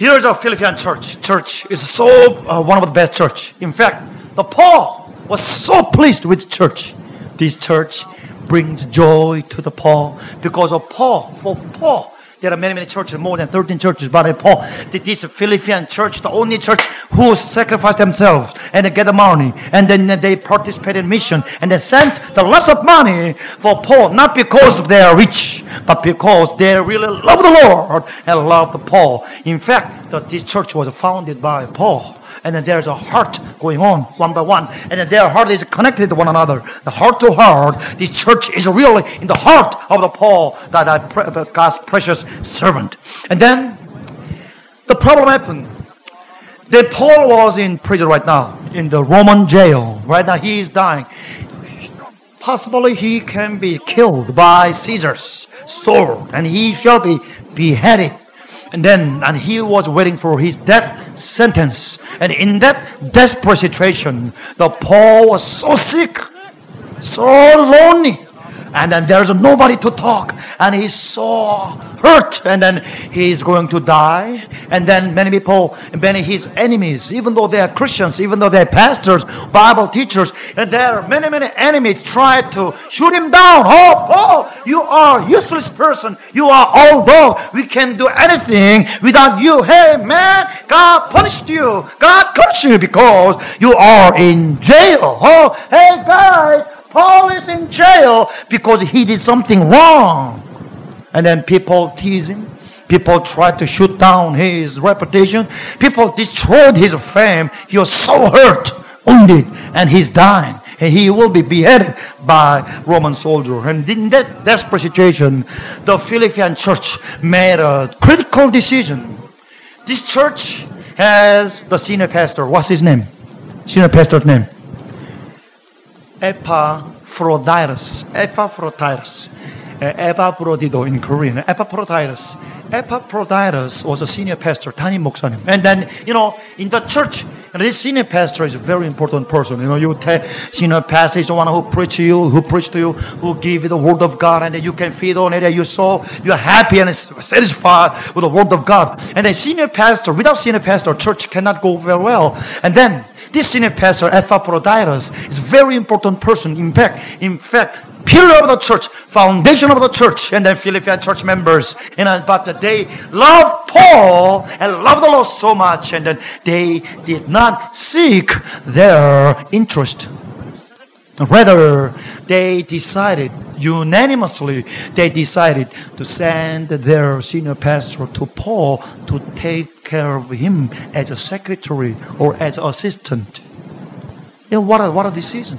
Here's a Philippian church. Church is so uh, one of the best church. In fact, the Paul was so pleased with church. This church brings joy to the Paul because of Paul. For Paul, there are many, many churches, more than 13 churches, but Paul, this Philippian church, the only church who sacrificed themselves and get the money and then they participate in mission and they sent the lots of money for Paul, not because they are rich, but because they really love the Lord and love Paul. In fact, this church was founded by Paul and then there's a heart going on one by one, and then their heart is connected to one another. The heart to heart, this church is really in the heart of the Paul, that, God's precious servant. And then the problem happened. That Paul was in prison right now, in the Roman jail. Right now, he is dying. Possibly he can be killed by Caesar's sword, and he shall be beheaded. And then, and he was waiting for his death sentence. And in that desperate situation, the Paul was so sick, so lonely, and then there's nobody to talk, and he's so hurt, and then he's going to die. And then many people, many his enemies, even though they are Christians, even though they're pastors, Bible teachers, and there are many, many enemies try to shoot him down. Oh, Paul, you are useless person. You are old dog. We can do anything without you. Hey, man, God punished you. God cursed you because you are in jail. Oh, hey, guys, Paul is in jail because he did something wrong. And then people tease him. People tried to shoot down his reputation. People destroyed his fame. He was so hurt, wounded, and he's dying. And he will be beheaded by Roman soldier. And in that desperate situation, the Philippian church made a critical decision. This church has the senior pastor. What's his name? Senior pastor's name? Epaphroditus. Epaphroditus. Uh, eh, Epaphrodido in Korean. Epaphroditus. Epaphroditus was a senior pastor, Tani Moksanim. And then, you know, in the church, this senior pastor is a very important person. You know, you te- senior pastor is the one who preach to you, who preach to you, who give you the word of God, and then you can feed on it, and you so you're happy and satisfied with the word of God. And a senior pastor, without senior pastor, church cannot go very well. And then this senior pastor, Epaphroditus, is a very important person. In fact, in fact, pillar of the church, foundation of the church, and then Philippian church members. And uh, but they loved Paul and loved the Lord so much, and then they did not seek their interest. Rather, they decided unanimously, they decided to send their senior pastor to Paul to take care of him as a secretary or as assistant. You know, what a, what a decision.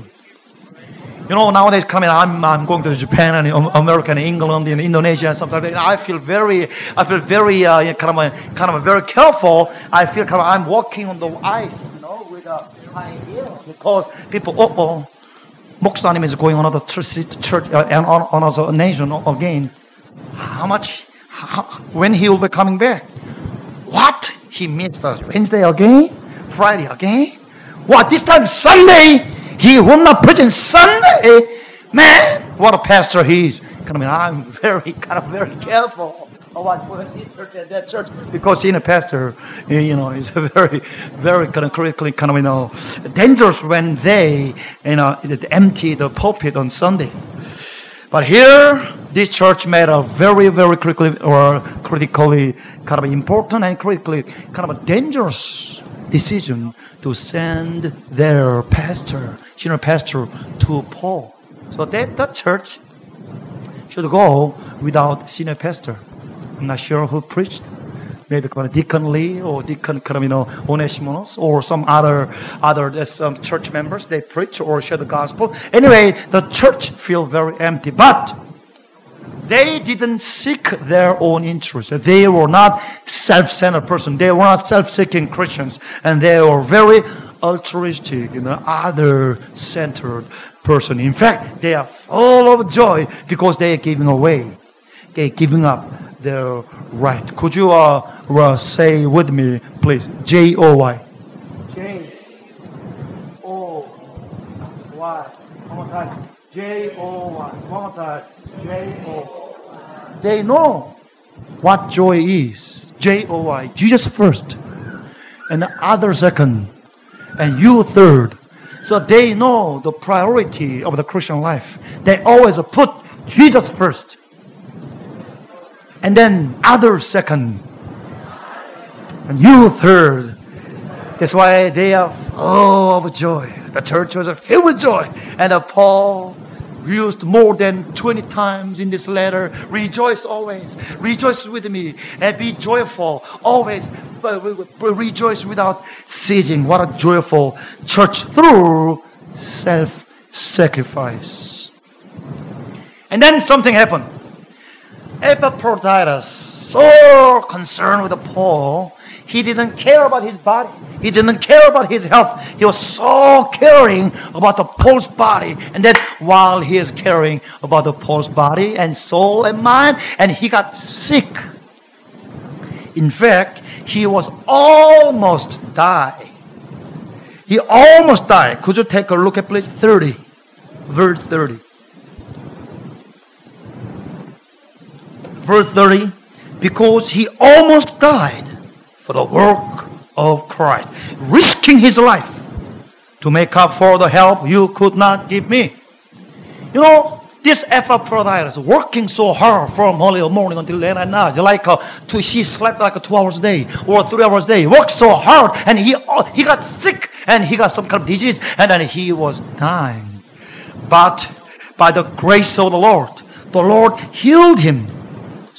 You know, nowadays coming, I'm, I'm going to Japan and America and England and Indonesia and that. I feel very, I feel very uh, kind of, kind of very careful. I feel kind of, I'm walking on the ice, you know, with a high heels because people, oh, oh, Moksanim is going another church uh, and another nation again. How much? How, when he will be coming back? What? He missed Wednesday again, Friday again. What? This time Sunday. He will not preach on Sunday. Man, what a pastor he is. I mean, I'm very kind of very careful church that church because being a pastor, you know, is very, very kind of critically kind of you know dangerous when they you know empty the pulpit on Sunday. But here, this church made a very, very critically or critically kind of important and critically kind of a dangerous decision to send their pastor, senior pastor, to Paul. So that the church should go without senior pastor. I'm not sure who preached. Maybe Deacon Lee or Deacon you know, or some other other uh, some church members they preach or share the gospel. Anyway, the church feel very empty. But they didn't seek their own interest. They were not self-centered person. They were not self-seeking Christians, and they were very altruistic, you know, other-centered person. In fact, they are full of joy because they are giving away. They are giving up their right. Could you uh, uh, say with me, please? J O Y. J O Y. One more time. J O Y. One more time. J O. They know what joy is. J O Y. Jesus first, and the other second, and you third. So they know the priority of the Christian life. They always put Jesus first, and then others second, and you third. That's why they are full of joy. The church was filled with joy. And uh, Paul used more than 20 times in this letter rejoice always, rejoice with me, and be joyful always, rejoice without ceasing. What a joyful church through self sacrifice. And then something happened. Epaphroditus, so concerned with Paul, he didn't care about his body. He didn't care about his health. He was so caring about the Paul's body. And then while he is caring about the Paul's body and soul and mind, and he got sick. In fact, he was almost die. He almost died. Could you take a look at please 30? Verse 30. Verse 30. Because he almost died for the work of Christ, risking his life to make up for the help you could not give me. You know, this Epaphroditus working so hard from early morning until late at night, like uh, to, she slept like two hours a day or three hours a day, worked so hard, and he uh, he got sick and he got some kind of disease, and then he was dying. But by the grace of the Lord, the Lord healed him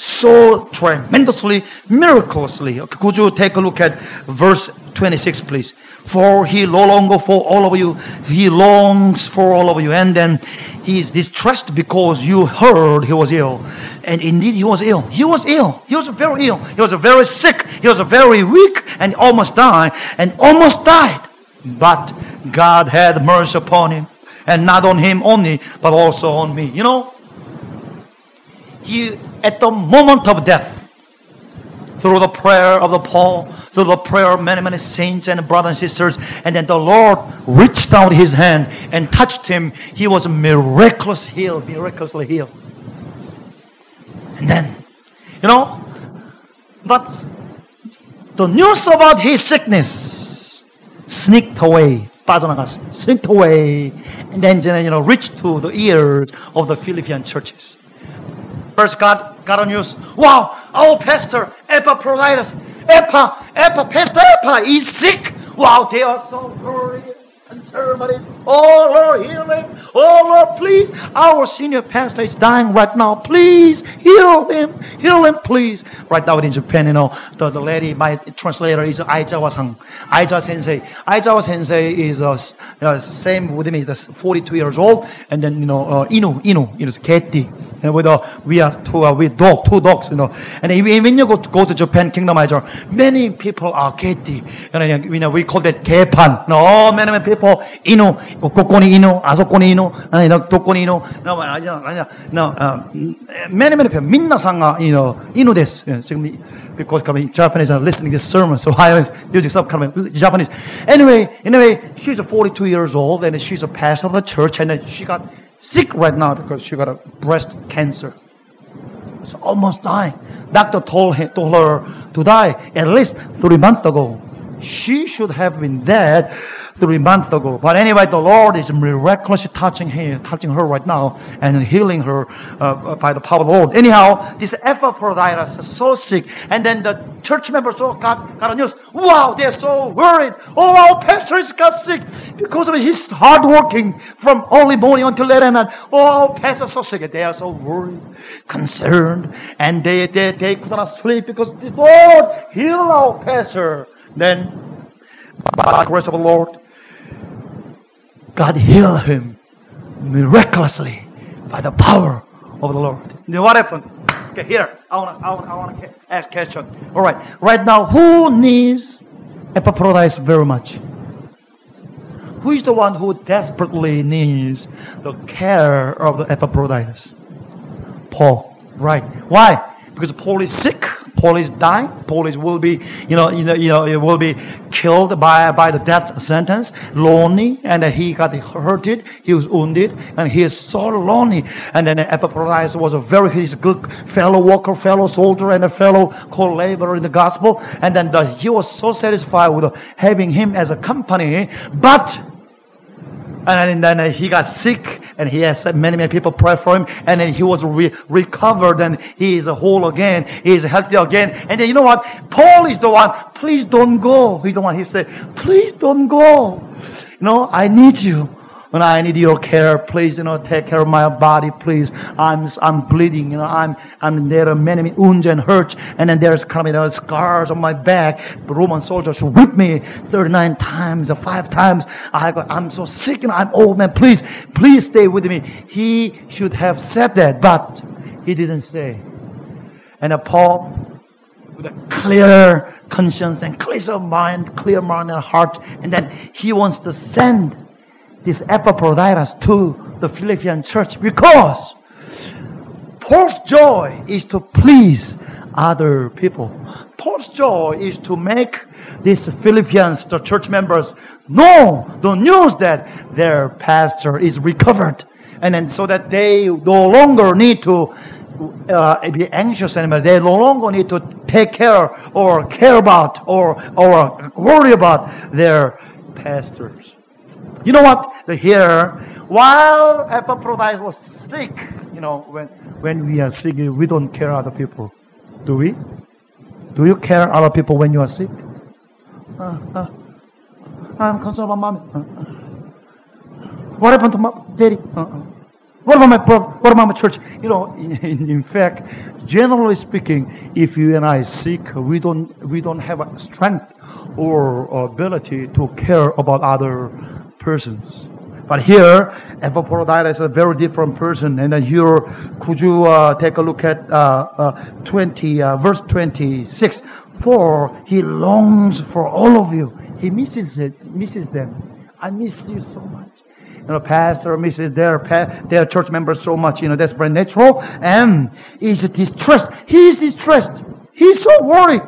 so tremendously, miraculously. Could you take a look at verse 26, please? For he no longer for all of you, he longs for all of you. And then he is distressed because you heard he was ill. And indeed, he was ill. He was ill. He was very ill. He was very sick. He was very weak and almost died. And almost died. But God had mercy upon him. And not on him only, but also on me. You know, he at the moment of death, through the prayer of the Paul, through the prayer of many, many saints and brothers and sisters, and then the Lord reached out his hand and touched him. He was miraculously healed, miraculously healed. And then, you know, but the news about his sickness sneaked away, 빠져나갔어요. Sneaked away, and then, you know, reached to the ears of the Philippian churches. First, God got a news. Wow, our pastor, Epaphroditus, Epa, Epa, Pastor Epa is sick. Wow, they are so worried, about it. Oh, Lord, heal him. Oh, Lord, please. Our senior pastor is dying right now. Please heal him. Heal him, please. Right now in Japan, you know, the, the lady, my translator is Aizawa-san. Aizawa sensei. Aizawa sensei is uh, uh, same with me, that's 42 years old. And then, you know, uh, Inu, Inu, you know, Ketty. And with, uh, we are two, uh, dog, two dogs, you know. And even when you go to, go to Japan, Kingdom Asia, many people are. And, you know, we call that gepan. No, many, many people, こう、いの、ここにいの、あそこにいの、どこにいの、many, many many people, みんなさんが、you know, 犬です。Because coming Japanese are listening this sermon, so I was using some kind of Japanese. Anyway, anyway, she's 42 years old and she's a pastor of the church and she got sick right now because she got a breast cancer. It's almost dying. Doctor told, him, told her to die at least three months ago. She should have been dead three months ago. But anyway, the Lord is miraculously touching her, touching her right now and healing her uh, by the power of the Lord. Anyhow, this Epaphroditus is so sick. And then the church members all got, got a news. Wow, they're so worried. Oh, our pastor is got sick because of his hard working from early morning until late at night. Oh, our pastor is so sick. They are so worried, concerned, and they, they, they could not sleep because the Lord heal our pastor. Then, by the grace of the Lord, God healed him miraculously by the power of the Lord. Then what happened? Okay, here, I want to I wanna, I wanna ask question. All right, right now, who needs Epaphroditus very much? Who is the one who desperately needs the care of the Epaphroditus? Paul, right. Why? Because Paul is sick. Paul is dying. Paul is will be, you know, you know, you know, will be killed by by the death sentence. Lonely, and he got hurted. He was wounded, and he is so lonely. And then Epaphroditus was a very he's a good fellow worker, fellow soldier, and a fellow co-laborer in the gospel. And then the, he was so satisfied with having him as a company, but and then he got sick and he has many, many people pray for him. And then he was re- recovered and he is whole again. He is healthy again. And then you know what? Paul is the one. Please don't go. He's the one. He said, please don't go. Know, I need you when I need your care, please, you know, take care of my body, please. I'm, I'm bleeding, you know, I'm, I'm, there are many, wounds and hurts, and then there's kind of, you know, scars on my back. The Roman soldiers whipped me 39 times or five times. I go, I'm so sick and I'm old man, please, please stay with me. He should have said that, but he didn't say. And uh, Paul, with a clear conscience and clear mind, clear mind and heart, and then he wants to send this Epaphroditus to the Philippian church because Paul's joy is to please other people. Paul's joy is to make these Philippians, the church members, know the news that their pastor is recovered. And then so that they no longer need to uh, be anxious anymore. They no longer need to take care or care about or, or worry about their pastors. You know what? The here, while Epaphroditus was sick, you know, when, when we are sick, we don't care other people. Do we? Do you care other people when you are sick? Uh, uh, I'm concerned about mommy. Uh, uh. what happened to my daddy? Uh, uh. what about my what about my church? You know, in, in, fact, generally speaking, if you and I are sick, we don't we don't have strength or ability to care about other persons. But here, Epaphroditus is a very different person. And then here, could you uh, take a look at uh, uh, 20, uh, verse 26? For he longs for all of you. He misses it, misses them. I miss you so much. You know, pastor misses their, their church members so much. You know, that's very natural. And he's distressed. He's distressed. He's so worried.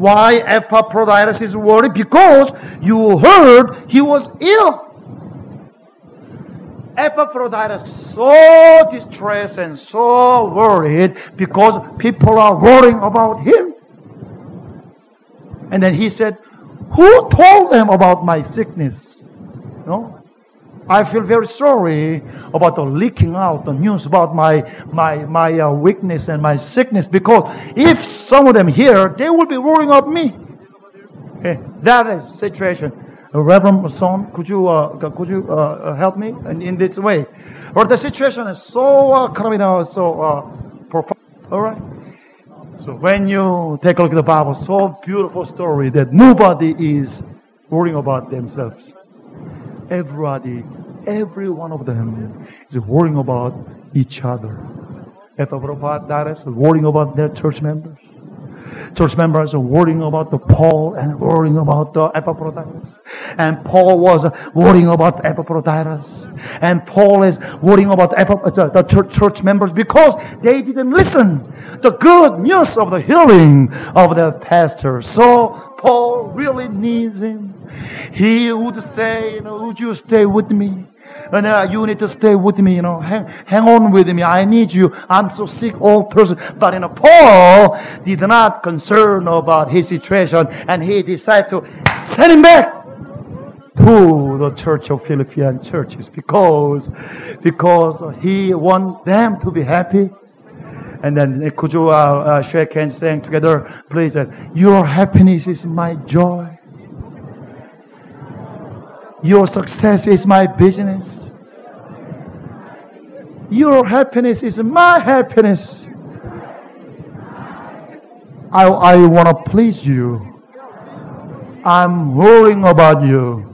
Why Epaphroditus is worried? Because you heard he was ill. Epaphroditus so distressed and so worried because people are worrying about him. And then he said, Who told them about my sickness? No? I feel very sorry about the leaking out the news about my my my uh, weakness and my sickness because if some of them hear, they will be worrying about me. Okay, that is situation. Uh, Reverend Son, could you uh, could you uh, uh, help me in, in, this way? Or the situation is so uh, of, so uh, profound. All right. So when you take a look at the Bible, so beautiful story that nobody is worrying about themselves. Everybody, every one of them is worrying about each other. Epaphroditus is worrying about their church members. Church members are worrying about the Paul and worrying about the Epaphroditus. And Paul was worrying about Epaphroditus. And Paul is worrying about uh, the, the church, church members because they didn't listen the good news of the healing of the pastor. So Paul really needs him. He would say, you know, would you stay with me? And uh, you need to stay with me, you know, hang, hang on with me. I need you. I'm so sick, old person. But you know, Paul did not concern about his situation, and he decided to send him back to the church of Philippian churches because because he want them to be happy. And then could you uh, uh, shake hands, saying together, please, uh, your happiness is my joy. Your success is my business. Your happiness is my happiness. I, I want to please you. I'm worrying about you.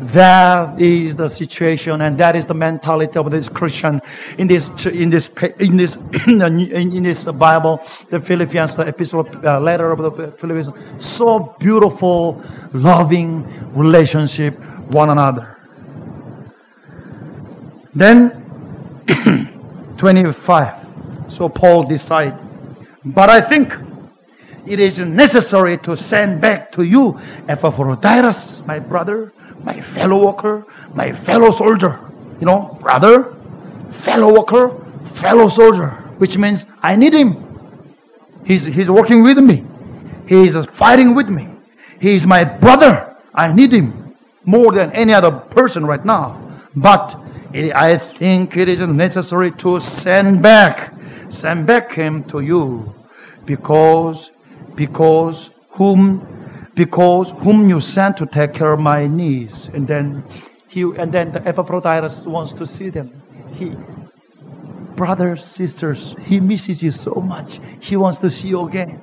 That is the situation, and that is the mentality of this Christian in this in this in this in this Bible, the Philippians, the epistle, uh, letter of the Philippians. So beautiful, loving relationship one another. Then 25. So Paul decide But I think it is necessary to send back to you Epaphroditus, my brother, my fellow worker, my fellow soldier. You know, brother, fellow worker, fellow soldier, which means I need him. He's, he's working with me. He is fighting with me. He is my brother. I need him more than any other person right now. But it, I think it is necessary to send back, send back him to you, because, because whom, because whom you sent to take care of my needs, and then he, and then the Epaphroditus wants to see them. He, brothers, sisters, he misses you so much. He wants to see you again.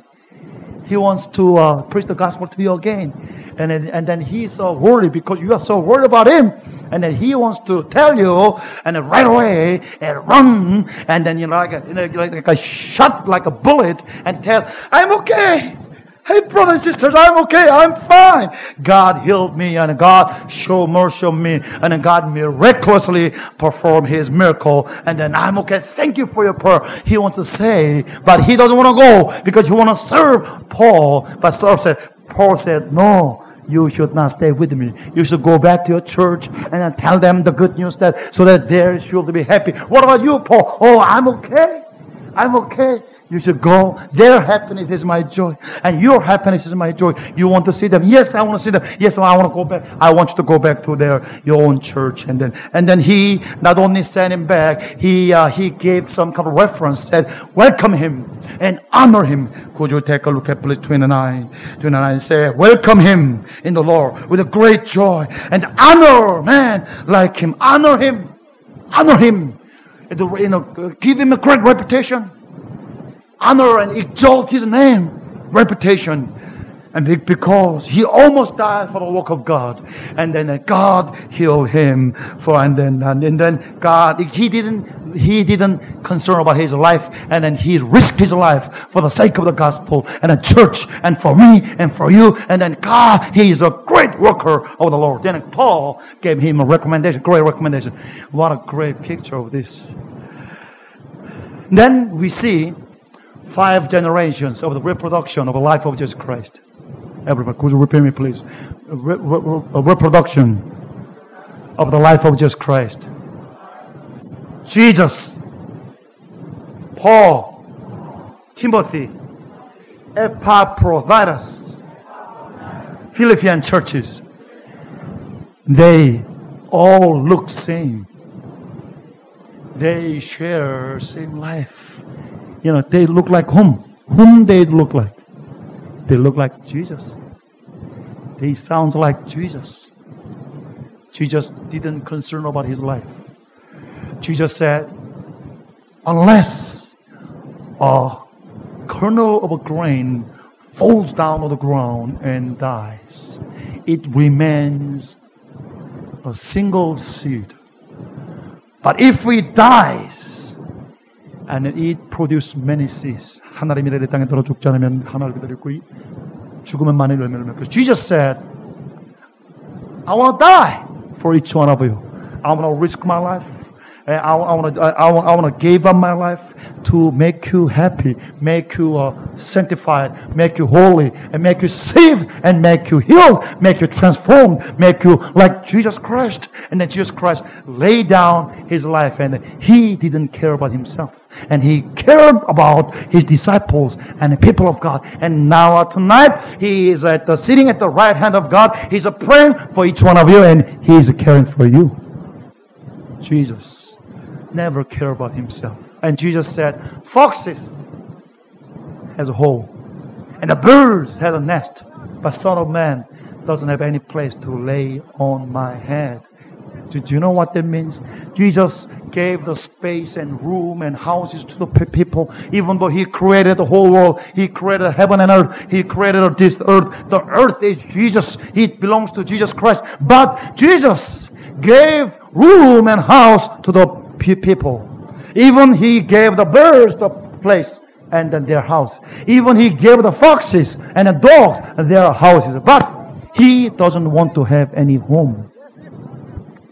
He wants to uh, preach the gospel to you again. And then, and then he's so worried because you are so worried about him. And then he wants to tell you, and then right away, and run, and then you know, like a, you know, like, like a shot, like a bullet, and tell, I'm okay. Hey, brothers and sisters, I'm okay. I'm fine. God healed me and God showed mercy on me and God miraculously performed his miracle. And then I'm okay. Thank you for your prayer. He wants to say, but he doesn't want to go because he wants to serve Paul. But Saul said, Paul said, no. You should not stay with me. You should go back to your church and tell them the good news that so that they should be happy. What about you, Paul? Oh, I'm okay. I'm okay. You should go. Their happiness is my joy. And your happiness is my joy. You want to see them. Yes, I want to see them. Yes, I want to go back. I want you to go back to their, your own church. And then, and then he not only sent him back, he, uh, he gave some kind of reference, said, welcome him and honor him. Could you take a look at verse 29? 29 say, welcome him in the Lord with a great joy and honor man like him. Honor him. Honor him. You know, give him a great reputation honor and exalt his name, reputation. And because he almost died for the work of God, and then uh, God healed him for, and then and then God he didn't he didn't concern about his life, and then he risked his life for the sake of the gospel and the church, and for me and for you, and then God he is a great worker of the Lord. Then Paul gave him a recommendation, great recommendation. What a great picture of this. Then we see five generations of the reproduction of the life of Jesus Christ. Everybody, could you repeat me, please? A, re- re- a reproduction of the life of Jesus Christ. Jesus, Paul, Timothy, Epaphroditus, Philippian churches. They all look same. They share same life you know, they look like whom? Whom they look like? They look like Jesus. They sound like Jesus. Jesus didn't concern about his life. Jesus said, unless a kernel of a grain falls down on the ground and dies, it remains a single seed. But if it dies, and it produced many seeds. 하나의 미래를 땅에 들어 죽지 않으면 하나를 기다리고 죽으면 많은 열매를 맺고. Jesus said, I want to die for each one of you. I want to risk my life. I, want to I, I want to give up my life to make you happy, make you uh, sanctified, make you holy, and make you saved, and make you healed, make you transformed, make you like Jesus Christ. And then Jesus Christ laid down his life, and he didn't care about himself and he cared about his disciples and the people of God. And now uh, tonight he is at the, sitting at the right hand of God. He's praying for each one of you, and he is caring for you. Jesus never care about himself, and Jesus said, "Foxes has a hole, and the birds have a nest, but Son of Man doesn't have any place to lay on my head." Do, you know what that means? Jesus gave the space and room and houses to the people, even though He created the whole world. He created heaven and earth. He created this earth. The earth is Jesus. It belongs to Jesus Christ. But Jesus gave room and house to the people. Even He gave the birds the place and their house. Even He gave the foxes and the dogs their houses. But He doesn't want to have any home.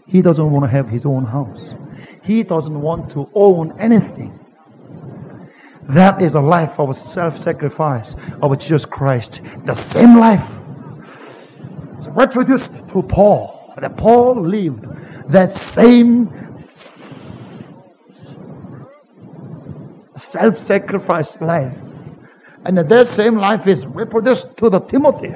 He doesn't want to have his own house. He doesn't want to own anything. That is a life of self-sacrifice of Jesus Christ. The same life is reproduced to Paul. That Paul lived that same self-sacrifice life. And that same life is reproduced to the Timothy.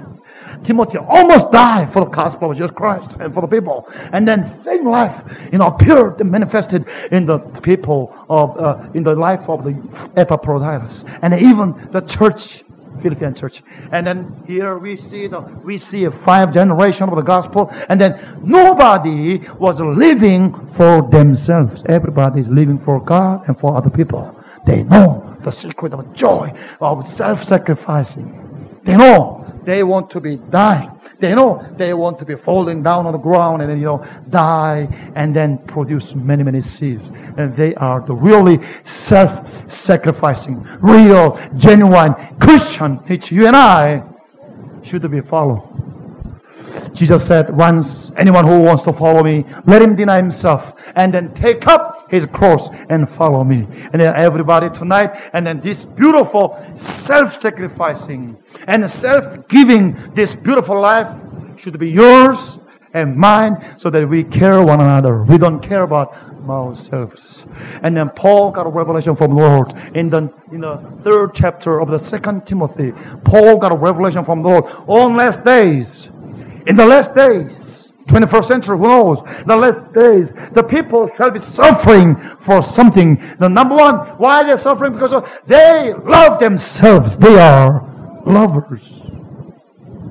Timothy almost died for the gospel of Jesus Christ and for the people. And then same life, you know, appeared and manifested in the people of, uh, in the life of the Epaphroditus. And even the church, Philippian church. And then here we see the, we see a five generation of the gospel. And then nobody was living for themselves. Everybody is living for God and for other people. They know the secret of joy of self-sacrificing. They know they want to be dying. They know they want to be falling down on the ground and then, you know, die and then produce many, many seeds. And they are the really self-sacrificing, real, genuine Christian, which you and I should be followed. Jesus said, once anyone who wants to follow me, let him deny himself and then take up his cross and follow me. And then everybody tonight, and then this beautiful self-sacrificing and self-giving, this beautiful life should be yours and mine so that we care one another. We don't care about ourselves. And then Paul got a revelation from the Lord in the in the third chapter of the second Timothy. Paul got a revelation from the Lord on last days. In the last days, 21st century, who knows? The last days, the people shall be suffering for something. The number one, why they're suffering? Because they love themselves. They are lovers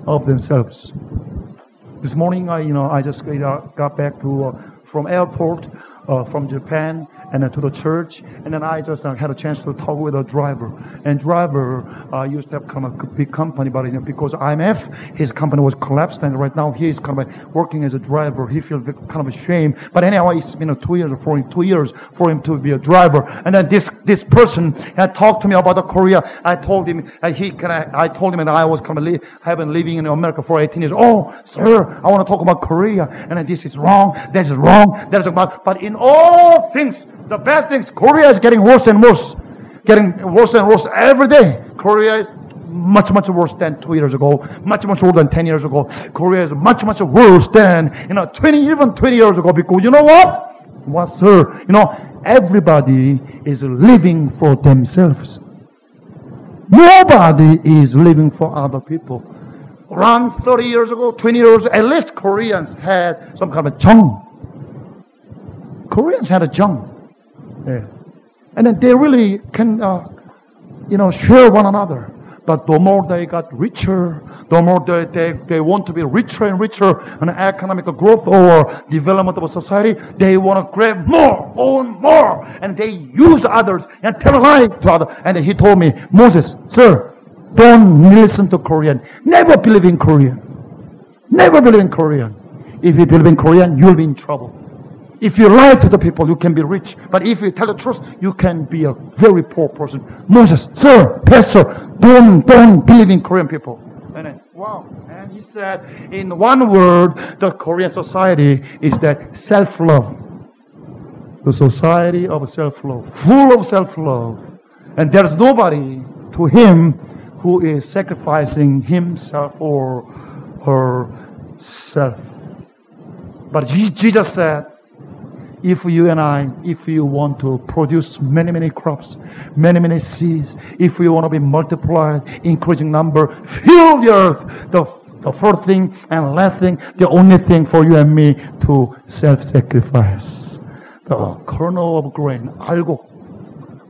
of themselves. This morning, I, you know, I just got back to uh, from airport uh, from Japan and then to the church. And then I just uh, had a chance to talk with a driver. And driver uh, used to have kind of a big company, but you know, because IMF, his company was collapsed, and right now he is kind of working as a driver. He feels kind of ashamed. But anyway, it's been two years for him, two years for him to be a driver. And then this this person had talked to me about the Korea. I told him uh, he can. I, I told him that I was kind of li- have been living in America for 18 years. Oh, sir, I want to talk about Korea, and this is wrong. That is wrong. That is about. But in all things the bad things, Korea is getting worse and worse. Getting worse and worse every day. Korea is much, much worse than two years ago. Much, much worse than 10 years ago. Korea is much, much worse than, you know, 20, even 20 years ago. Because you know what? What, sir? You know, everybody is living for themselves. Nobody is living for other people. Around 30 years ago, 20 years, ago, at least Koreans had some kind of jung. Koreans had a jung. Yeah. And then they really can, uh, you know, share one another. But the more they got richer, the more they, they, they want to be richer and richer in economic growth or development of a society, they want to grab more, own more. And they use others and tell a lie to others. And he told me, Moses, sir, don't listen to Korean. Never believe in Korean. Never believe in Korean. If you believe in Korean, you'll be in trouble. If you lie to the people, you can be rich. But if you tell the truth, you can be a very poor person. Moses, sir, pastor, don't, don't believe in Korean people. And then, wow. And he said, in one word, the Korean society is that self-love. The society of self-love. Full of self-love. And there's nobody to him who is sacrificing himself or herself. But Jesus said, if you and I, if you want to produce many, many crops, many, many seeds, if we want to be multiplied, increasing number, fill the earth, the, the first thing and last thing, the only thing for you and me to self-sacrifice. The kernel of grain, algo,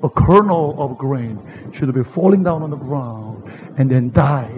a kernel of grain should be falling down on the ground and then die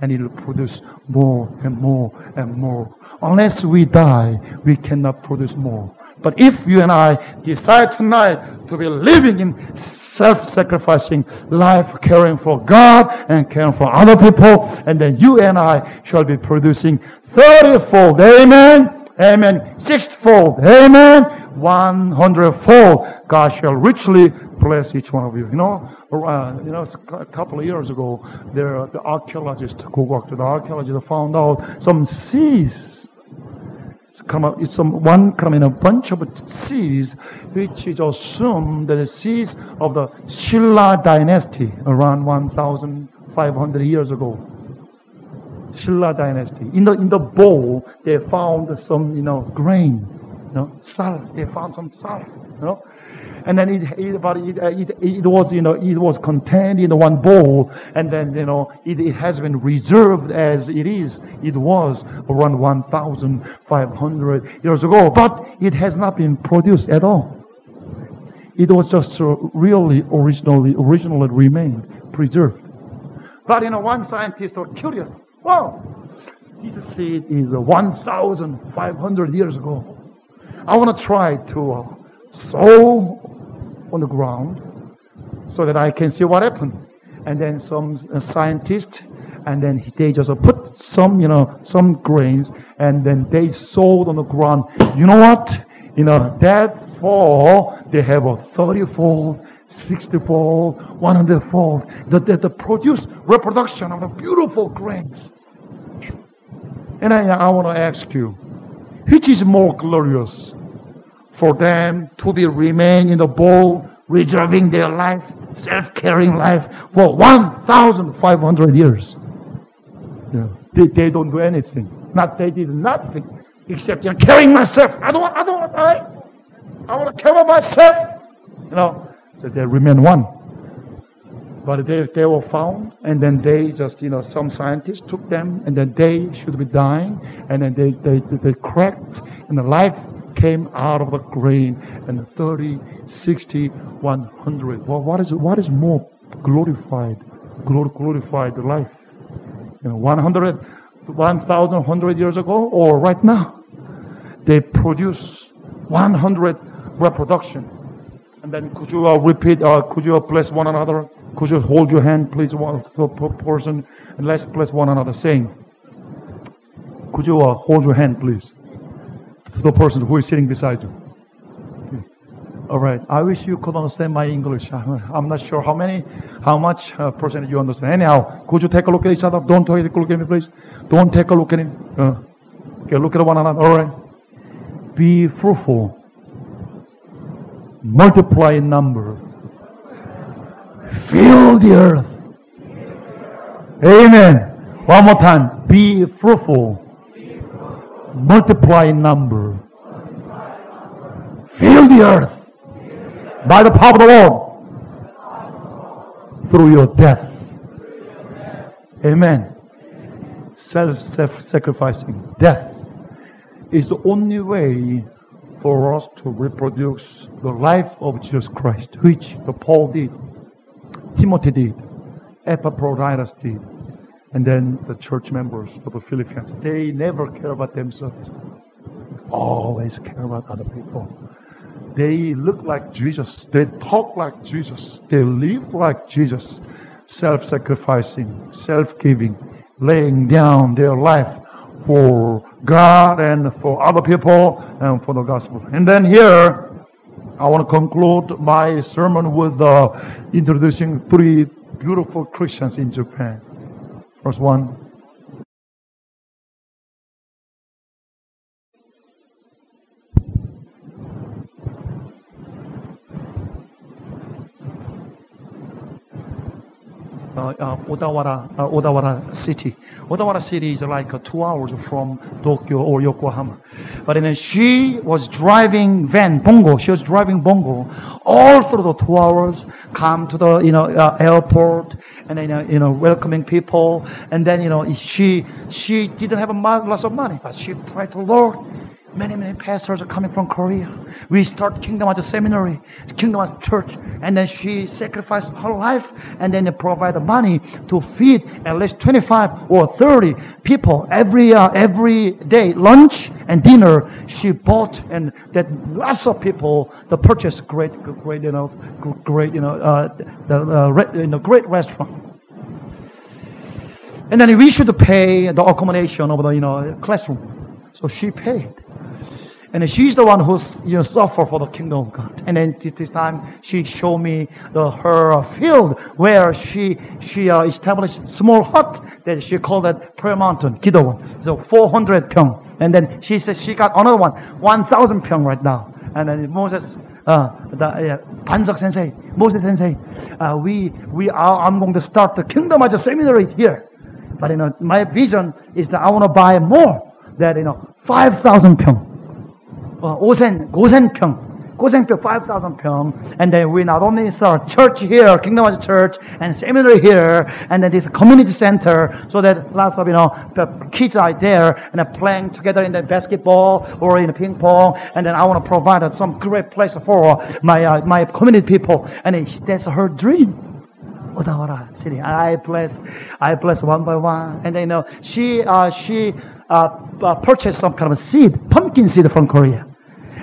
and it will produce more and more and more. Unless we die, we cannot produce more. But if you and I decide tonight to be living in self-sacrificing life, caring for God and caring for other people, and then you and I shall be producing 30-fold. Amen. Amen. Sixfold. Amen. 100-fold. God shall richly bless each one of you. You know, uh, you know, a couple of years ago, there the archaeologists who worked with the archaeologists found out some seas It's, kind of, it's one in a bunch of seeds, which is assumed the seeds of the Shilla dynasty around 1,500 years ago. Shilla dynasty. In the in the bowl, they found some you know grain, you know, salt. They found some salt, you know. And then it, it but it, it, it was you know it was contained in one bowl, and then you know it, it has been reserved as it is. It was around 1,500 years ago, but it has not been produced at all. It was just uh, really originally originally remained preserved. But you know, one scientist was curious. Wow, this seed is uh, 1,500 years ago. I want to try to uh, sow on the ground so that I can see what happened. And then some uh, scientist, and then they just uh, put some, you know, some grains, and then they sowed on the ground. You know what? You know, that fall, they have a 30 fold, 60 fold, 100 fold. The, the, the produce reproduction of the beautiful grains. And I, I want to ask you, which is more glorious? For them to be remain in the bowl, reserving their life, self-caring life for 1,500 years. Yeah. They, they don't do anything. Not they did nothing except you carrying myself. I don't want, I don't want to die. I want to carry myself. You know, so they remain one. But they, they were found, and then they just, you know, some scientists took them, and then they should be dying, and then they, they, they cracked, and the life came out of the grain, and 30, 60, 100. Well, what is, what is more glorified, glor- glorified life? You know, 100, 1,100 years ago, or right now? They produce 100 reproduction. And then could you uh, repeat, uh, could you bless one another? Could you hold your hand, please, one person, and let's bless one another, saying, could you uh, hold your hand, please, to the person who is sitting beside you? All right. I wish you could understand my English. I'm not sure how many, how much uh, percentage you understand. Anyhow, could you take a look at each other? Don't take a look at me, please. Don't take a look at him. Uh, okay, look at one another. All right. Be fruitful. Multiply in number Fill the earth. Amen. One more time. Be fruitful. Multiply in number. Fill the earth. By the power of the Lord. Through your death. Amen. Self sacrificing. Death is the only way for us to reproduce the life of Jesus Christ, which the Paul did. Timothy did, Epaphroditus did, and then the church members of the Philippians. They never care about themselves. Always care about other people. They look like Jesus. They talk like Jesus. They live like Jesus. Self-sacrificing, self-giving, laying down their life for God and for other people and for the gospel. And then here, I want to conclude my sermon with uh, introducing three beautiful Christians in Japan. First one. Uh, uh, Odawara, uh, Odawara city. Odawara city is like uh, two hours from Tokyo or Yokohama. But then she was driving van, bongo. She was driving bongo all through the two hours, come to the, you know, uh, airport and then, you know, welcoming people. And then, you know, she, she didn't have a lot of money, but she prayed to Lord Many, many pastors are coming from Korea. We start Kingdom a seminary, Kingdom as a church, and then she sacrificed her life, and then provide the money to feed at least 25 or 30 people every uh, every day, lunch and dinner. She bought, and that lots of people the purchase great, great, you know, great, you know, uh, the uh, re, you know, great restaurant. And then we should pay the accommodation of the you know classroom. So she paid. And she's the one who's you know, suffer for the kingdom of God. And then this time she showed me the, her field where she she uh, established small hut that she called it Prayer Mountain, Kidowan, So 400 pyong. And then she says she got another one, 1,000 pyong right now. And then Moses, uh, the, uh, Pansok Sensei, Moses Sensei, uh, we we are I'm going to start the kingdom as a seminary here. But you know, my vision is that I want to buy more. That you know, 5,000 pyong uh, pyeong, Gosenpyeong, Gosenpyeong 5,000 Pyeong. And then we not only start church here, Kingdom of Church, and seminary here, and then this community center, so that lots of, you know, the kids are there and are playing together in the basketball or in the ping pong. And then I want to provide some great place for my, uh, my community people. And that's her dream. Odawara city. I bless, I bless one by one. And then, you know, she, uh, she uh, uh, purchased some kind of seed, pumpkin seed from Korea.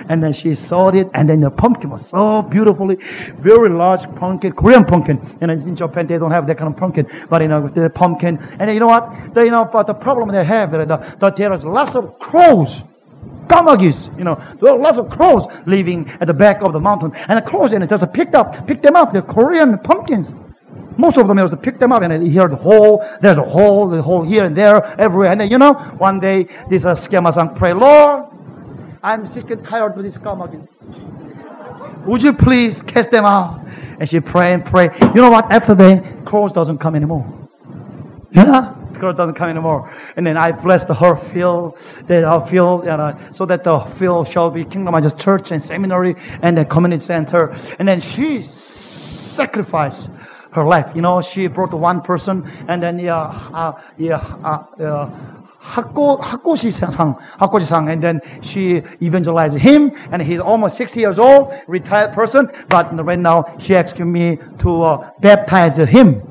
And then she sowed it, and then the pumpkin was so beautifully, very large pumpkin, Korean pumpkin. And in Japan, they don't have that kind of pumpkin, but you know, the pumpkin. And you know what? They, you know, but the problem they have, the, the, there is lots of crows. Kamagis, you know, there are lots of crows living at the back of the mountain. And the crows, and it just picked up, picked them up, the Korean pumpkins. Most of them was to pick them up and hear the hole, there's a hole, the hole here and there, everywhere. And then, you know, one day this uh, Skema-san pray, Lord, I'm sick and tired of this kamagin. Would you please cast them out? And she pray and pray. You know what? After that, crows doesn't come anymore. Yeah? Crows doesn't come anymore. And then I blessed her field, that her field, uh, so that the field shall be Kingdom of Church and seminary and the community center. And then she sacrificed her life. You know, she brought one person, and then yeah, uh, yeah, uh, uh, Hakko, Hakoshi-san, Hakoshi-san, and then she evangelized him, and he's almost 60 years old, retired person, but right now she asked me to uh, baptize him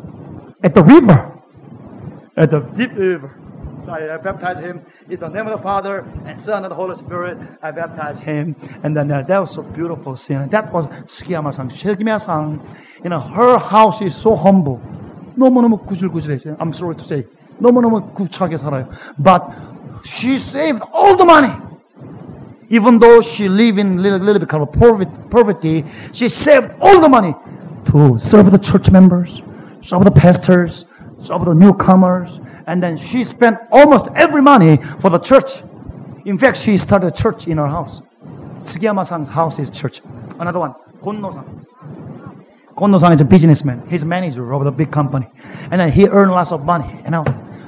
at the river, at the deep river. So I baptized him in the name of the Father and Son and the Holy Spirit. I baptized him, and then uh, that was so beautiful scene. That was Sukiyama-san, Shigimiya-san. You know, her house is so humble. 너무너무 구질구질해. I'm sorry to say. 너무너무 구차하게 살아요. But she saved all the money. Even though she lived in a little, little bit kind of poverty, she saved all the money to serve the church members, serve the pastors, serve the newcomers, and then she spent almost every money for the church. In fact, she started a church in her house. Sugiyama-san's house is church. Another one, Gonno-san. Gonno-san is a businessman. He's manager of the big company. And then he earned lots of money. You know,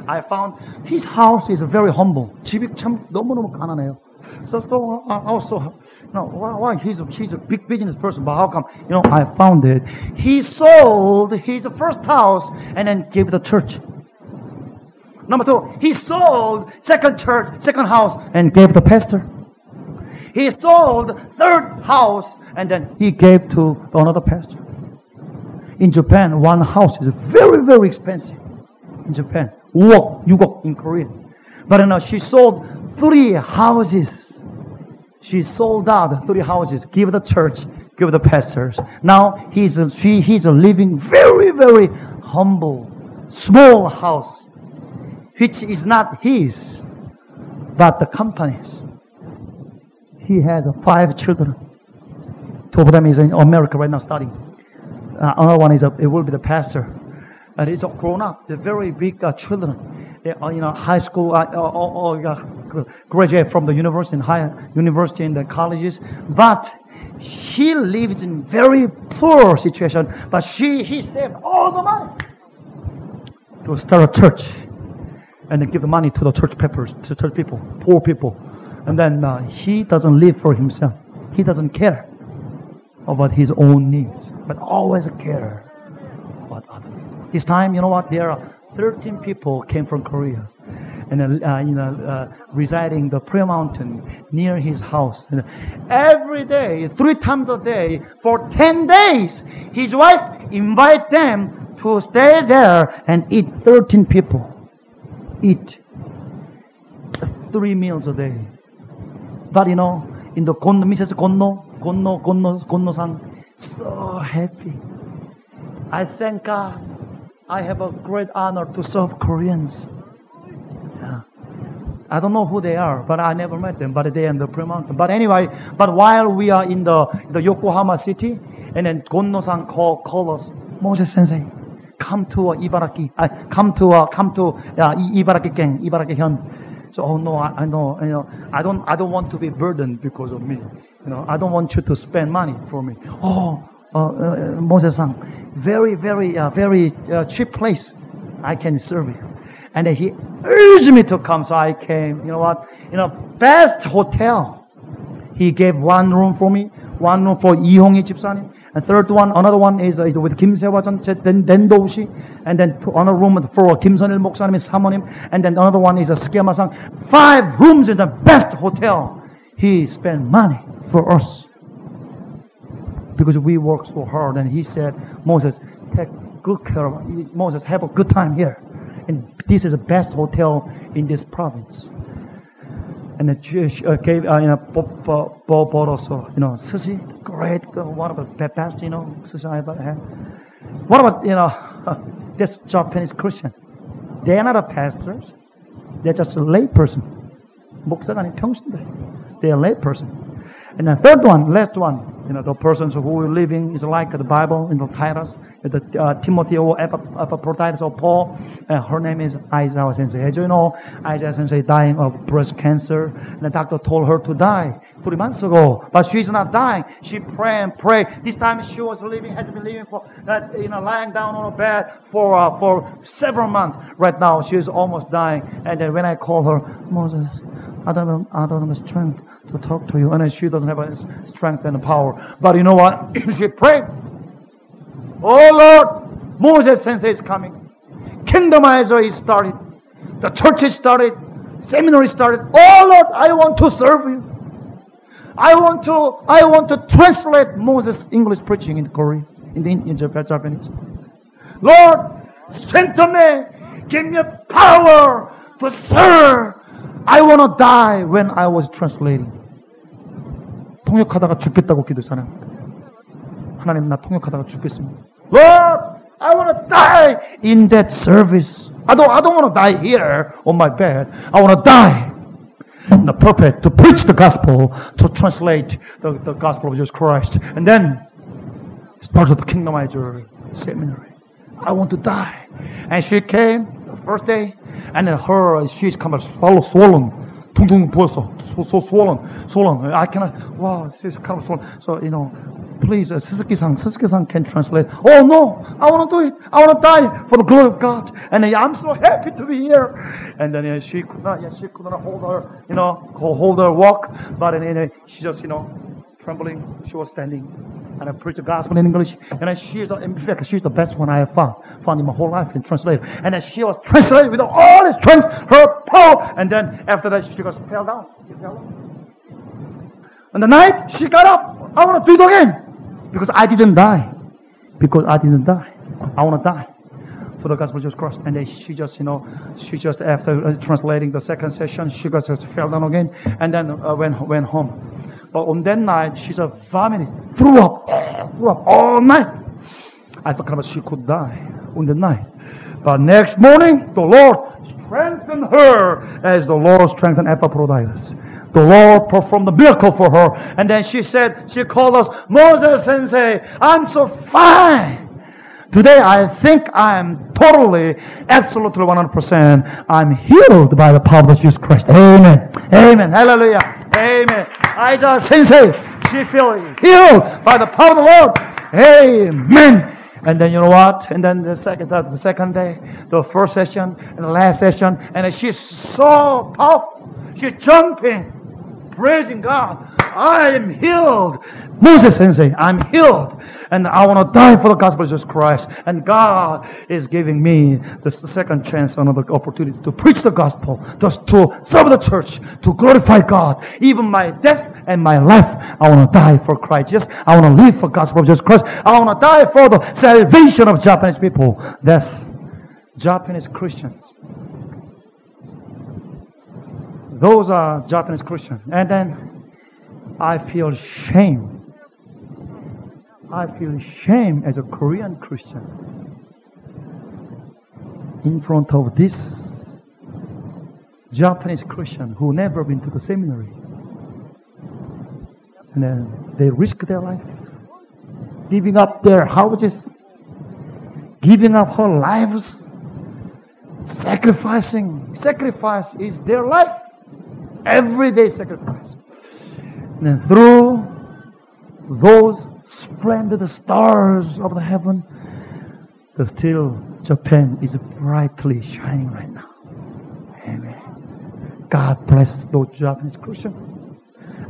I found his house is very humble. 집이 참 너무너무 가난해요. So, so I also, no, why, why? He's a, he's a big business person, but how come? You know, I found it. He sold his first house and then gave the church. Number two, he sold second church, second house, and gave the pastor. He sold third house, and then he gave to another pastor. In Japan, one house is very, very expensive. In Japan. 5억, 6억 in Korea. But you know, she sold three houses. She sold out three houses, give the church, give the pastors. Now he's a, she, he's a living very, very humble, small house, which is not his, but the company's. He has five children. Two of them is in America right now studying. Uh, another one is a, it will be the pastor and it's grown up. They're very big uh, children. They are, you know, high school, uh, or, or uh, graduate from the university and university and the colleges. But he lives in very poor situation. But she, he saved all the money to start a church and give the money to the church peppers, to church people, poor people. And then uh, he doesn't live for himself. He doesn't care about his own needs, but always care about others. This time, you know what? There are 13 people came from Korea and uh, you know uh, residing the Prayer Mountain near his house. And every day, three times a day, for 10 days, his wife invite them to stay there and eat 13 people. Eat three meals a day. But you know, in the Gonno, Mrs. Gonno, Gonno, Gonno, Gonno-san, so happy. I thank God I have a great honor to serve Koreans. Yeah. I don't know who they are, but I never met them, but they are in the Prayer Mountain. But anyway, but while we are in the, the Yokohama city, and then Gonno-san call, call us, Moses Sensei, come to uh, Ibaraki, uh, come to, uh, come to uh, Ibaraki Gang, Ibaraki Hyun. So, oh no, I, I know, you know, I don't, I don't want to be burdened because of me. You know, I don't want you to spend money for me. Oh, uh, uh, Moses-san, very, very, uh, very uh, cheap place. I can serve you. And then he urged me to come, so I came. You know what? You know, best hotel. He gave one room for me, one room for 이홍희 집사님. And third one, another one is uh, with 김세화 전 덴도우시. And then another room for 김선일 목사님의 사모님. And then another one is a 스키야마상. Five rooms in the best hotel. He spent money for us. Because we work so hard. And he said, Moses, take good care of Moses, have a good time here. And this is the best hotel in this province. And the Jewish uh, gave, uh, you know, bought, bought also, you know, sushi, great, uh, one of the best, you know, sushi I ever had. What about, you know, this Japanese Christian? They are not pastors. They're just a lay person. 목사가 아닌 평신들. They're a lay person. And the third one, last one, you know, the persons who are living is like the Bible in the Titus, the uh, Timothy or Epaphroditus or Paul. Uh, her name is Isaiah Sensei. As you know, Isaiah Sensei dying of breast cancer. And the doctor told her to die three months ago, but she's not dying. She pray and pray. This time she was living, has been living for that, you know, lying down on a bed for uh, for several months. Right now, she is almost dying. And then when I call her, Moses, I don't I don't have strength to talk to you. And she doesn't have any strength and power. But you know what? she prayed. Oh Lord, Moses Sensei is coming. Kingdomizer is started. The church is started. Seminary started. Oh Lord, I want to serve you. I want to, I want to translate Moses' English preaching into Korean, in the in Japanese. Lord, strengthen me. Give me power to serve. I want to die when I was translating. 통역하다가 죽겠다고 기도했잖아요. 하나님 나 통역하다가 죽겠습니다. Lord, I want to die in that service. I don't, I don't want to die here on my bed. I want to die in the pulpit to preach the gospel, to translate the, the gospel of Jesus Christ. And then start the kingdomizer seminary. I want to die. And she came the first day, and her, she's kind of swollen. 둥둥 부었어. So, so swollen, swollen. I cannot, wow, she's kind of swollen. So, you know, please, uh, Suzuki-san, Suzuki-san can translate. Oh no, I want to do it. I want to die for the glory of God. And uh, I'm so happy to be here. And then uh, she could not, yeah, she could not hold her, you know, hold her walk. But uh, she just, you know, trembling. She was standing. And I preached the gospel in English. And then she's the, in fact, she's the best one I have found, found in my whole life in translator. And then she was translated with all the strength, her power. And then after that, she just fell down. She fell down. On the night, she got up. I want to do it again. Because I didn't die. Because I didn't die. I want to die for the gospel of Jesus Christ. And then she just, you know, she just after uh, translating the second session, she just fell down again, and then uh, went went home. But on that night, she just vomited, threw up, threw up all night. I thought she could die on the night. But next morning, the Lord strengthened her as the Lord strengthened Epaphroditus. The Lord performed the miracle for her. And then she said, she called us, Moses Sensei, I'm so fine. Today I think I am totally, absolutely 100%, I'm healed by the power of Jesus Christ. Amen. Amen. Hallelujah. Amen. I just Sensei, she feels healed by the power of the Lord. Amen. And then you know what? And then the second, the second day, the first session, and the last session, and she's so powerful. She's jumping, praising God. I am healed. Moses Sensei, I'm healed. And I want to die for the gospel of Jesus Christ. And God is giving me the second chance, another opportunity to preach the gospel, just to serve the church, to glorify God. Even my death and my life, I want to die for Christ. Yes, I want to live for gospel of Jesus Christ. I want to die for the salvation of Japanese people. That's Japanese Christians. Those are Japanese Christians. And then I feel shame. I feel shame as a Korean Christian in front of this Japanese Christian who never been to the seminary. And then they risk their life, giving up their houses, giving up her lives, sacrificing. Sacrifice is their life. everyday sacrifice. And then through those splendid stars of the heaven, but still Japan is brightly shining right now. Amen. God bless those Japanese Christians.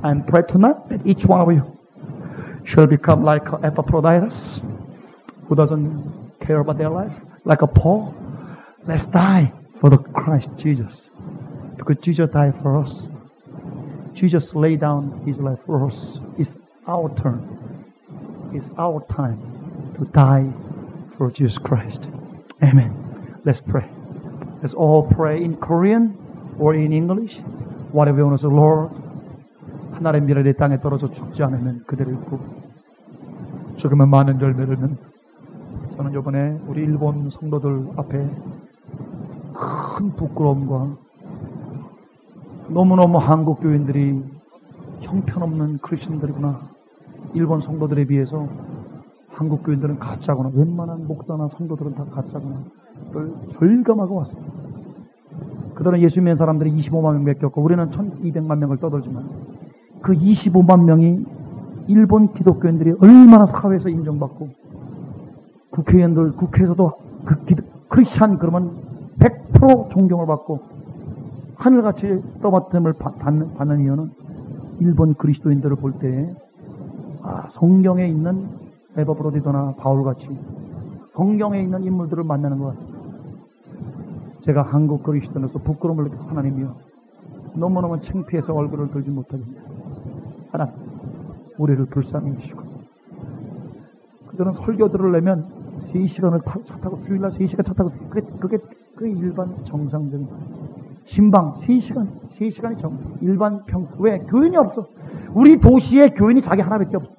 And pray tonight that each one of you shall become like Epaphroditus, who doesn't care about their life, like a Paul. Let's die for the Christ Jesus. Because Jesus died for us. Jesus laid down his life for us. It's our turn. It's our time to die for Jesus Christ. Amen. Let's pray. Let's all pray in Korean or in English. Whatever you want to say, Lord. 하나의 미랄이 땅에 떨어져 죽지 않으면 그대로 있고 죽으면 많은 열매를 맺는 저는 이번에 우리 일본 성도들 앞에 큰 부끄러움과 너무너무 한국 교인들이 형편없는 크리스천들이구나. 일본 성도들에 비해서 한국 교인들은 가짜구나. 웬만한 목사나 성도들은 다 가짜구나. 를 절감하고 왔습니다. 그들은 예수 믿는 사람들이 25만 명 맡겼고 우리는 1200만 명을 떠들지만 그 25만 명이 일본 기독교인들이 얼마나 사회에서 인정받고 국회의원들 국회에서도 그 기도, 크리스찬 그러면 100% 존경을 받고 하늘같이 떠받침을 받는, 받는 이유는 일본 그리스도인들을 볼 때 아, 성경에 있는 에버브로디도나 바울같이 성경에 있는 인물들을 만나는 것 같습니다. 제가 한국 그리스도인으로서 부끄러움을 느끼고 하나님이요. 너무너무 창피해서 얼굴을 들지 못하겠네요. 하나님, 우리를 불쌍히 해주시고. 그들은 설교 들으려면 3시간을 타, 차 타고, 주일날 3시간 차 타고, 그게, 그게, 그게 일반 정상적인. 신방 3시간, 3시간이 정, 일반 평, 왜? 교인이 없어. 우리 도시에 교인이 자기 하나밖에 없어.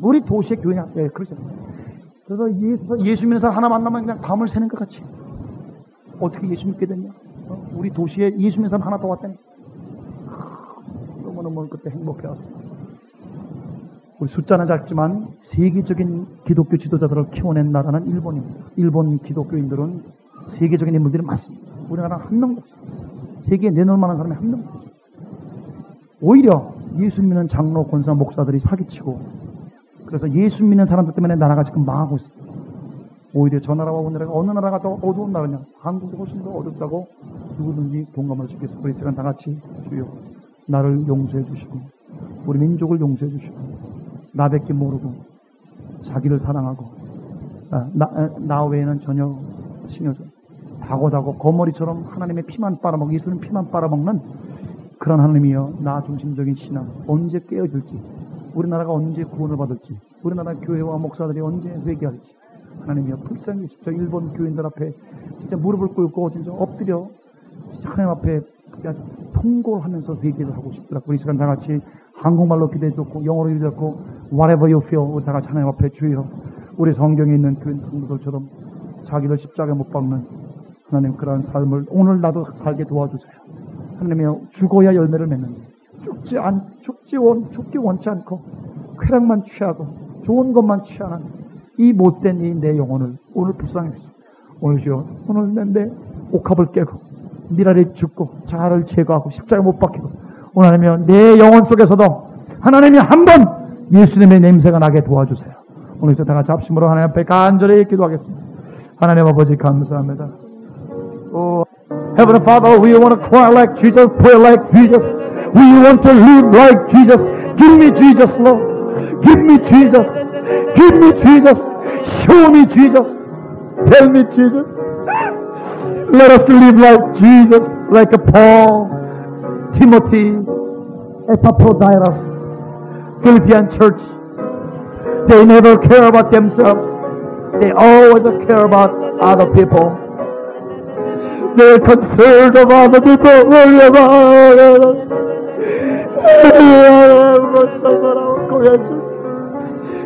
우리 도시에 교인이, 예, 그렇죠. 그래서 예수, 예수 믿는 사람 하나 만나면 그냥 밤을 새는 것 같이. 어떻게 예수 믿게 됐냐? 어? 우리 도시에 예수 믿는 사람 하나 더 왔다니. 너무너무 그때 행복해왔어. 우리 숫자는 작지만 세계적인 기독교 지도자들을 키워낸 나라는 일본입니다. 일본 기독교인들은 세계적인 인물들이 많습니다. 우리나라는 한 명도 없어요. 세계에 내놓을 만한 사람이 한 명도 없어요. 오히려 예수 믿는 장로, 권사, 목사들이 사기치고 그래서 예수 믿는 사람들 때문에 나라가 지금 망하고 있어요. 오히려 저 나라와 우리나라가 어느 나라가 더 어두운 나라냐? 한국이 훨씬 더 어둡다고 누구든지 동감할 수 있겠어요. 우리 시간 다 같이 주여 나를 용서해 주시고 우리 민족을 용서해 주시고 나밖에 모르고 자기를 사랑하고 아, 나, 아, 나 외에는 전혀 신경 써 다고다고 거머리처럼 하나님의 피만 빨아먹고 예수님 피만 빨아먹는 그런 하나님이여 나 중심적인 신앙 언제 깨어질지 우리나라가 언제 구원을 받을지 우리나라 교회와 목사들이 언제 회개할지 하나님이여 불쌍히 진짜 일본 교인들 앞에 진짜 무릎을 꿇고 진짜 엎드려 하나님 앞에 그냥 통고를 하면서 회개를 하고 싶더라. 우리 시간 다 같이 한국말로 기도해 줬고 영어로 기도해 줬고 whatever you feel 다 같이 하나님 앞에 주여 우리 성경에 있는 교인 성도들처럼 자기를 십자가에 못 박는 하나님 그러한 삶을 오늘 나도 살게 도와주세요. 하나님이여 죽어야 열매를 맺는데 죽지 않 죽지 원 죽기 원치 않고 쾌락만 취하고 좋은 것만 취하는 이 못된 이 내 영혼을 오늘 주소. 오늘 주여 오늘 내 옥합을 깨고 미랄이 죽고 자아를 제거하고 십자가에 못 박히고 오늘 하나님 내 영혼 속에서도 하나님이 한 번 예수님의 냄새가 나게 도와주세요. 오늘 다 같이 합심으로 하나님 앞에 간절히 기도하겠습니다. 하나님 아버지 감사합니다. Oh, Heavenly Father, we want to cry like Jesus, pray like Jesus. We want to live like Jesus. Give me Jesus, Lord. Give me Jesus. Give me Jesus. Show me Jesus. Tell me Jesus. Let us live like Jesus, like Paul, Timothy, Epaphroditus, Philippian church. They never care about themselves. They always care about other people. They're concerned about other people. Worry about.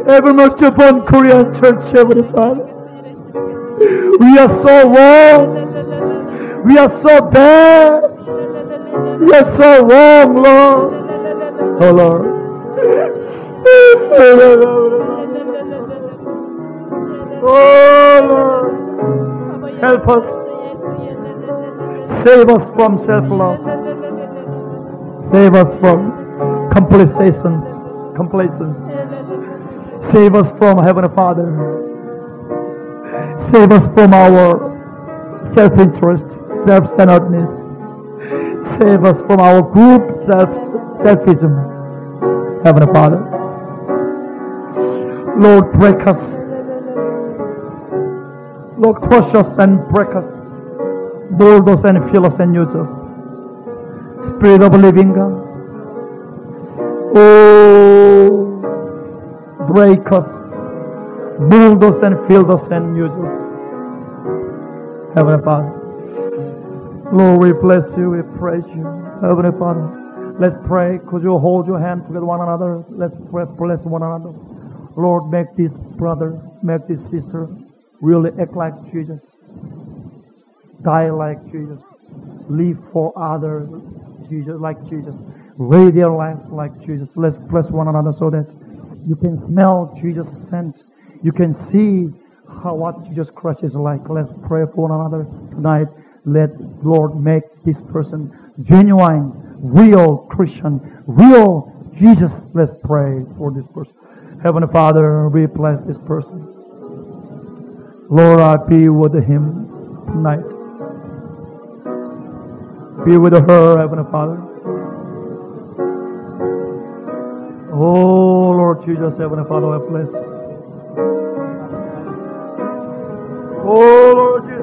Ever much upon Korean church, Heavenly Father. We are so wrong. We are so bad. We are so wrong, Lord. Oh, Lord. Oh, Lord. Help us. Save us from self-love. Save us from complacence. Complacence. Save us from Heavenly Father. Save us from our self-interest, self-centeredness. Save us from our group self selfism. Heavenly Father. Lord, break us. Lord, crush us and break us. Mold us and fill us and use us. Spirit of living God. Oh, break us, mold us and fill us and use us. Heavenly Father. Lord, we bless you, we praise you. Heavenly Father, let's pray. Could you hold your hand together one another? Let's pray, bless one another. Lord, make this brother, make this sister really act like Jesus. Die like Jesus. Live for others, Jesus, like Jesus. Live their life like Jesus. Let's bless one another so that you can smell Jesus' scent. You can see how what Jesus Christ is like. Let's pray for one another tonight. Let Lord make this person genuine, real Christian, real Jesus. Let's pray for this person. Heavenly Father, we bless this person. Lord, I be with him tonight. Be with her, Heavenly Father. Oh, Lord Jesus, Heavenly Father, I bless. Oh, Lord.